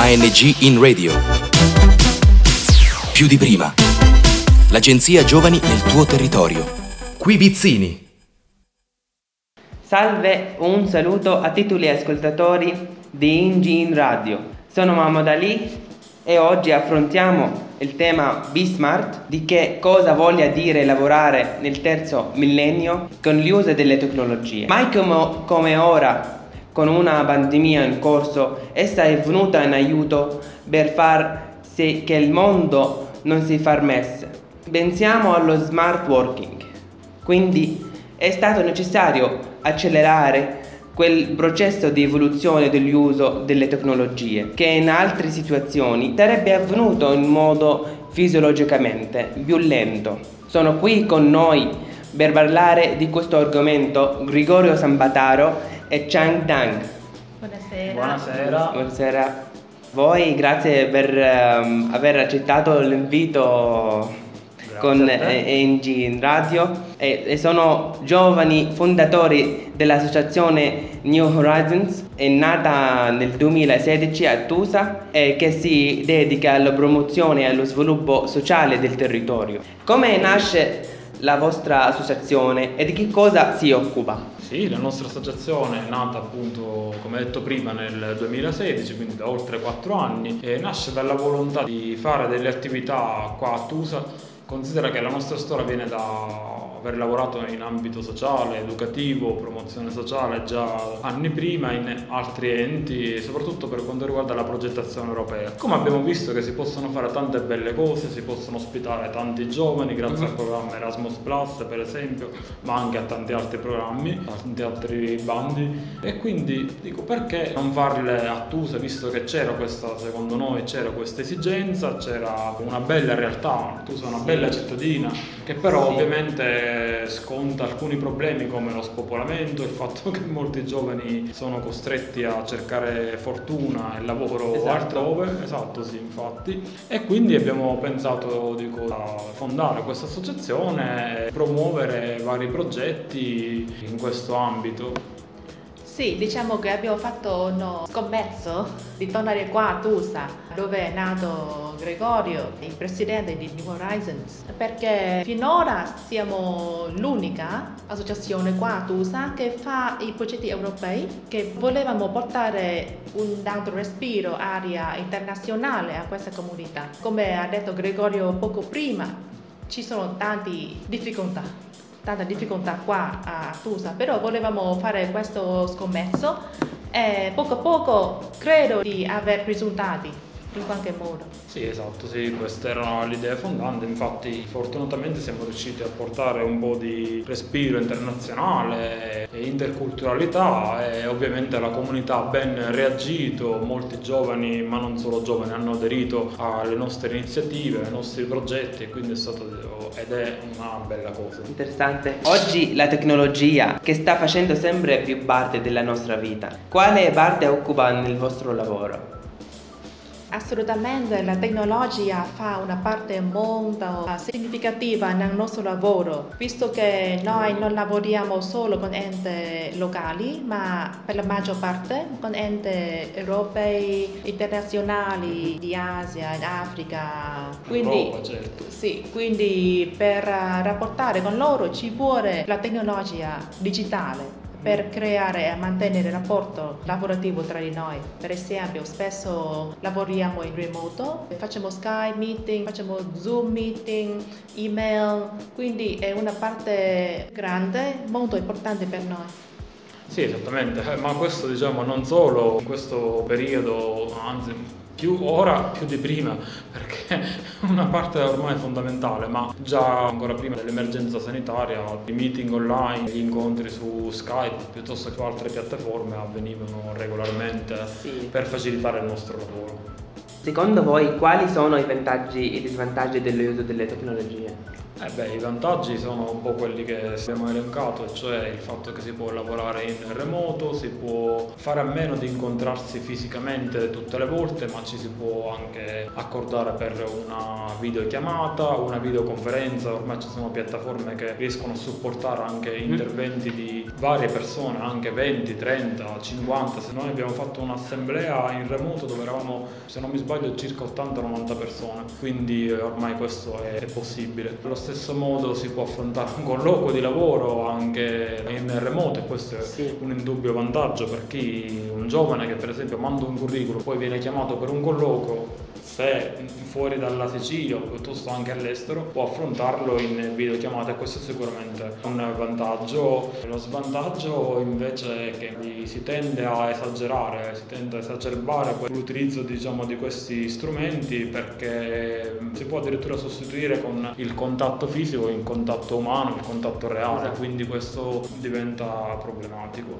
ANG in radio. Più di prima. L'agenzia Giovani nel tuo territorio. Qui Vizzini. Salve, un saluto a tutti gli ascoltatori di Ingi in Radio. Sono Mahmoud Ali e oggi affrontiamo il tema Bismart di che cosa voglia dire lavorare nel terzo millennio con l'uso delle tecnologie. Mai come, come ora con una pandemia in corso, essa è venuta in aiuto per far sì che il mondo non si fermasse. Pensiamo allo smart working, quindi è stato necessario accelerare quel processo di evoluzione dell'uso delle tecnologie che in altre situazioni sarebbe avvenuto in modo fisiologicamente più lento. Sono qui con noi per parlare di questo argomento Gregorio Sambataro e Chang Dang. Buonasera. Buonasera. Buonasera. Voi grazie per um, aver accettato l'invito Grazie con. ENG in radio e, e sono giovani fondatori dell'associazione New Horizons, è nata nel 2016 a Tusa e che si dedica alla promozione e allo sviluppo sociale del territorio. Come nasce la vostra associazione e di che cosa si occupa? Sì, la nostra associazione è nata appunto, come detto prima, nel 2016, quindi da oltre 4 anni, e nasce dalla volontà di fare delle attività qua a Tusa. Considera che la nostra storia viene da aver lavorato in ambito sociale, educativo, promozione sociale già anni prima in altri enti, soprattutto per quanto riguarda la progettazione europea. Come abbiamo visto che si possono fare tante belle cose, si possono ospitare tanti giovani grazie al programma Erasmus Plus per esempio, ma anche a tanti altri programmi, a tanti altri bandi e quindi dico perché non farle a Tusa visto che c'era questa, secondo noi c'era questa esigenza, c'era una bella realtà, Tusa è una bella cittadina che però Sì. Sconta alcuni problemi come lo spopolamento, il fatto che molti giovani sono costretti a cercare fortuna e lavoro Esatto. altrove, esatto sì infatti, e quindi abbiamo pensato a fondare questa associazione e promuovere vari progetti in questo ambito. Sì, diciamo che abbiamo fatto uno scommesso di tornare qua a Tusa, dove è nato Gregorio, il presidente di New Horizons, perché finora siamo l'unica associazione qua a Tusa che fa i progetti europei, che volevamo portare un altro respiro, aria internazionale a questa comunità. Come ha detto Gregorio poco prima, ci sono tante difficoltà tanta difficoltà qua a Tusa, però volevamo fare questo scommesso e poco a poco credo di avere risultati in qualche modo. Sì, esatto, sì, queste erano le idee fondanti, infatti fortunatamente siamo riusciti a portare un po' di respiro internazionale e interculturalità e ovviamente la comunità ha ben reagito, molti giovani, ma non solo giovani, hanno aderito alle nostre iniziative, ai nostri progetti e quindi è stato ed è una bella cosa. Interessante. Oggi la tecnologia che sta facendo sempre più parte della nostra vita, quale parte occupa nel vostro lavoro? Assolutamente la tecnologia fa una parte molto significativa nel nostro lavoro, visto che noi non lavoriamo solo con enti locali, ma per la maggior parte con enti europei, internazionali, di Asia, in Africa. Quindi, Europa, certo. sì, quindi per rapportare con loro ci vuole la tecnologia digitale per creare e mantenere il rapporto lavorativo tra di noi. Per esempio, spesso lavoriamo in remoto, facciamo Skype meeting, facciamo Zoom meeting, email, quindi è una parte grande, molto importante per noi. Sì, esattamente, eh, ma questo diciamo non solo in questo periodo, anzi più ora più di prima, perché è una parte ormai fondamentale, ma già ancora prima dell'emergenza sanitaria, i meeting online, gli incontri su Skype piuttosto che su altre piattaforme avvenivano regolarmente Sì. per facilitare il nostro lavoro. Secondo voi quali sono i vantaggi e i svantaggi dell'uso delle tecnologie? Eh beh, i vantaggi sono un po' quelli che abbiamo elencato, cioè il fatto che si può lavorare in remoto, si può fare a meno di incontrarsi fisicamente tutte le volte, ma ci si può anche accordare per una videochiamata, una videoconferenza, ormai ci sono piattaforme che riescono a supportare anche mm. interventi di varie persone, anche 20, 30, 50. Se noi abbiamo fatto un'assemblea in remoto dove eravamo, se non mi sbaglio, circa 80-90 persone, quindi ormai questo è possibile. Lo stesso modo si può affrontare un colloquio di lavoro anche in remoto e questo è sì. un indubbio vantaggio per chi, un giovane che per esempio manda un curriculum, poi viene chiamato per un colloquio, se fuori dalla Sicilia o piuttosto anche all'estero può affrontarlo in videochiamata e questo è sicuramente un vantaggio. Lo svantaggio invece è che si tende a esagerare, si tende a esacerbare l'utilizzo diciamo, di questi strumenti perché si può addirittura sostituire con il contatto fisico il contatto umano, il contatto reale, esatto. quindi questo diventa problematico.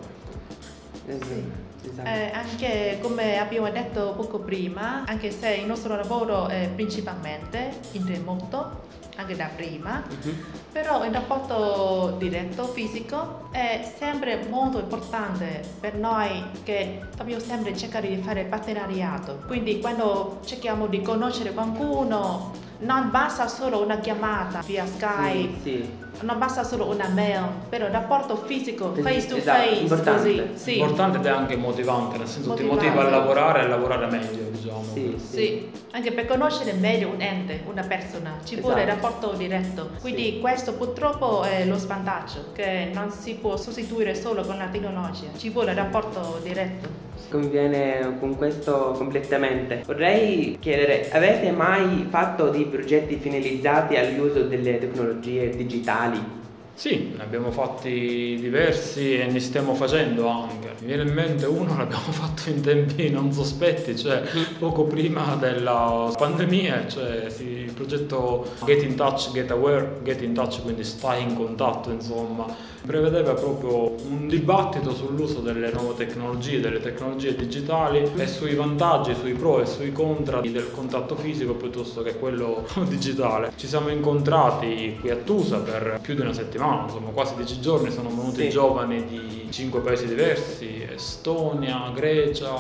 Esatto. Esatto. Eh, anche come abbiamo detto poco prima, anche se il nostro lavoro è principalmente in remoto, anche da prima, uh-huh. però il rapporto diretto fisico è sempre molto importante per noi che dobbiamo sempre cercare di fare partenariato. Quindi quando cerchiamo di conoscere qualcuno non basta solo una chiamata via Skype. Sì, sì non basta solo una mail, però il rapporto fisico, face to esatto, face, importante. così. Sì. Importante ed è anche motivante, nel senso motivante. ti motiva a lavorare e a lavorare meglio, diciamo. Sì, sì. sì, anche per conoscere meglio un ente, una persona, ci esatto. vuole rapporto diretto. Quindi sì. questo purtroppo è lo svantaggio, che non si può sostituire solo con la tecnologia, ci vuole rapporto diretto conviene con questo completamente. Vorrei chiedere, avete mai fatto dei progetti finalizzati all'uso delle tecnologie digitali? Sì, ne abbiamo fatti diversi e ne stiamo facendo anche. Mi viene in mente uno, l'abbiamo fatto in tempi non sospetti, cioè poco prima della pandemia, cioè sì, il progetto Get in Touch, Get Aware, Get in Touch, quindi stai in contatto, insomma, prevedeva proprio un dibattito sull'uso delle nuove tecnologie, delle tecnologie digitali e sui vantaggi, sui pro e sui contra del contatto fisico piuttosto che quello digitale. Ci siamo incontrati qui a Tusa per più di una settimana no, insomma quasi dieci giorni sono venuti sì. giovani di cinque paesi diversi, Estonia, Grecia,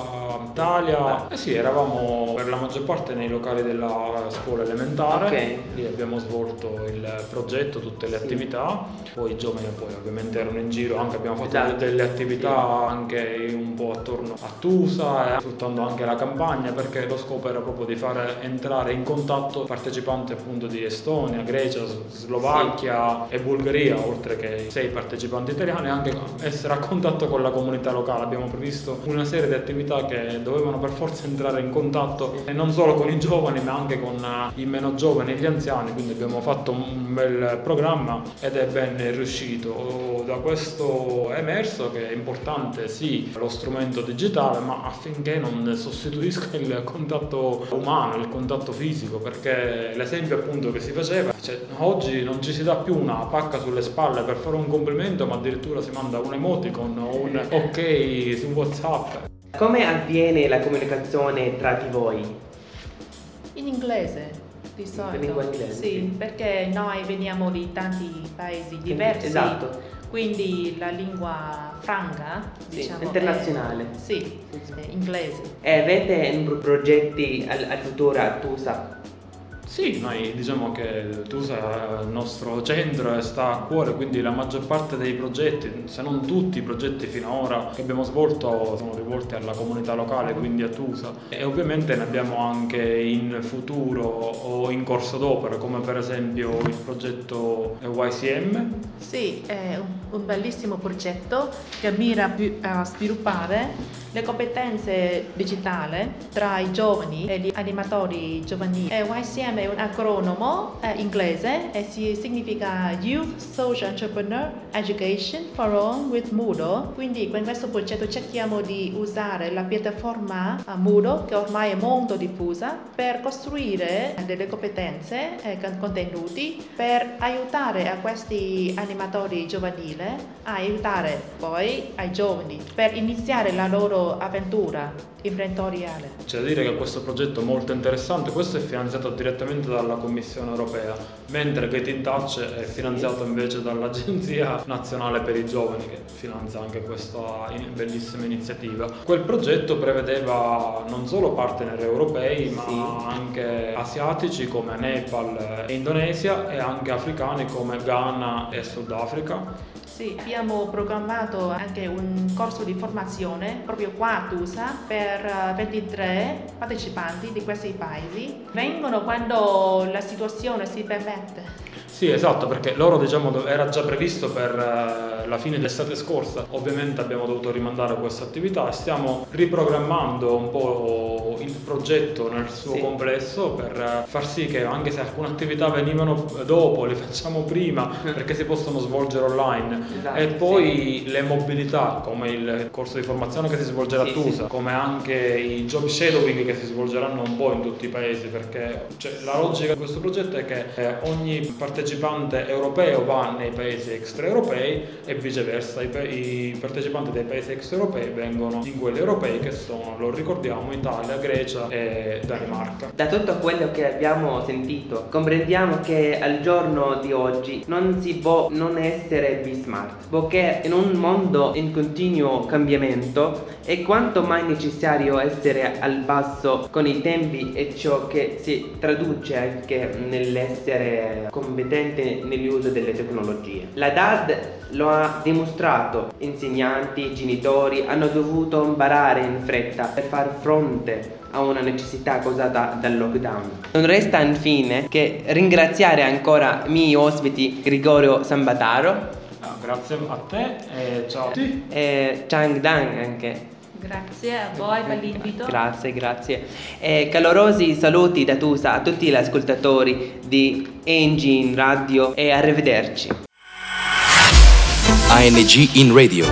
Italia. Eh sì, eravamo per la maggior parte nei locali della scuola elementare, okay. lì abbiamo svolto il progetto, tutte le sì. attività, poi i giovani poi ovviamente erano in giro, anche abbiamo fatto esatto. delle attività sì. anche un po' attorno a Tusa, eh, sfruttando anche la campagna perché lo scopo era proprio di fare entrare in contatto partecipanti appunto di Estonia, Grecia, Slovacchia e Bulgaria oltre che sei partecipanti italiani, anche essere a contatto con la comunità locale. Abbiamo previsto una serie di attività che dovevano per forza entrare in contatto e non solo con i giovani, ma anche con i meno giovani e gli anziani. Quindi abbiamo fatto un bel programma ed è ben riuscito. Da questo è emerso che è importante sì lo strumento digitale, ma affinché non sostituisca il contatto umano, il contatto fisico, perché l'esempio appunto che si faceva, cioè, oggi non ci si dà più una pacca sulle spalle per fare un complimento, ma addirittura si manda un emoticon o un ok su WhatsApp. Come avviene la comunicazione tra di voi? In inglese. Di solito. In lingua inglese? Sì, perché noi veniamo di tanti paesi diversi. Esatto. Quindi la lingua franca, diciamo, internazionale. È, sì, sì, sì, inglese. E avete progetti al, al futuro a TUSA sì, noi diciamo che TUSA il nostro centro e sta a cuore, quindi la maggior parte dei progetti, se non tutti i progetti finora che abbiamo svolto sono rivolti alla comunità locale, quindi a TUSA. E ovviamente ne abbiamo anche in futuro o in corso d'opera, come per esempio il progetto YCM. Sì, è un bellissimo progetto che mira a sviluppare le competenze digitali tra i giovani e gli animatori giovanili. YCM è un acronimo eh, inglese e si significa Youth Social Entrepreneur Education for All with Moodle. Quindi con questo progetto cerchiamo di usare la piattaforma eh, Moodle che ormai è molto diffusa per costruire delle competenze e eh, contenuti per aiutare a questi animatori giovanili a aiutare poi ai giovani per iniziare la loro avventura imprenditoriale. C'è da dire che questo progetto è molto interessante, questo è finanziato direttamente direttamente dalla Commissione europea, mentre Get in Touch è finanziato invece dall'Agenzia Nazionale per i Giovani che finanzia anche questa bellissima iniziativa. Quel progetto prevedeva non solo partner europei ma sì. anche asiatici come Nepal e Indonesia e anche africani come Ghana e Sudafrica sì, abbiamo programmato anche un corso di formazione proprio qua a Tusa per 23 eh, partecipanti di questi paesi. Vengono quando la situazione si permette. Sì, esatto, perché loro diciamo era già previsto per eh, la fine dell'estate scorsa, ovviamente abbiamo dovuto rimandare questa attività e stiamo riprogrammando un po' il progetto nel suo sì. complesso per far sì che anche se alcune attività venivano dopo, le facciamo prima perché si possono svolgere online esatto, e poi sì. le mobilità come il corso di formazione che si svolgerà sì, a Tusa, come anche i job shadowing che si svolgeranno un po' in tutti i paesi perché cioè, la logica di questo progetto è che eh, ogni partecipante partecipante europeo va nei paesi extraeuropei e viceversa, i, i partecipanti dei paesi extraeuropei vengono in quelli europei che sono, lo ricordiamo, Italia, Grecia e Danimarca. Da tutto quello che abbiamo sentito comprendiamo che al giorno di oggi non si può non essere B-Smart, perché in un mondo in continuo cambiamento è quanto mai necessario essere al passo con i tempi e ciò che si traduce anche nell'essere competente nell'uso delle tecnologie. La DAD lo ha dimostrato, insegnanti genitori hanno dovuto imparare in fretta per far fronte a una necessità causata dal lockdown. Non resta infine che ringraziare ancora i miei ospiti Gregorio Sambataro. Ah, grazie a te e ciao a tutti. E Chang Dang anche. Grazie a voi per l'invito. Grazie, grazie. E calorosi saluti da Tusa a tutti gli ascoltatori di Engine Radio e arrivederci. ANG in Radio.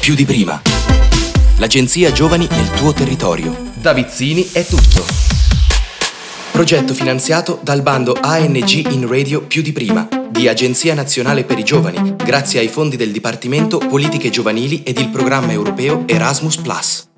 Più di prima. L'agenzia Giovani nel tuo territorio. Da Vizzini è tutto. Progetto finanziato dal bando ANG in Radio più di prima di Agenzia Nazionale per i Giovani, grazie ai fondi del Dipartimento Politiche Giovanili ed il programma europeo Erasmus ⁇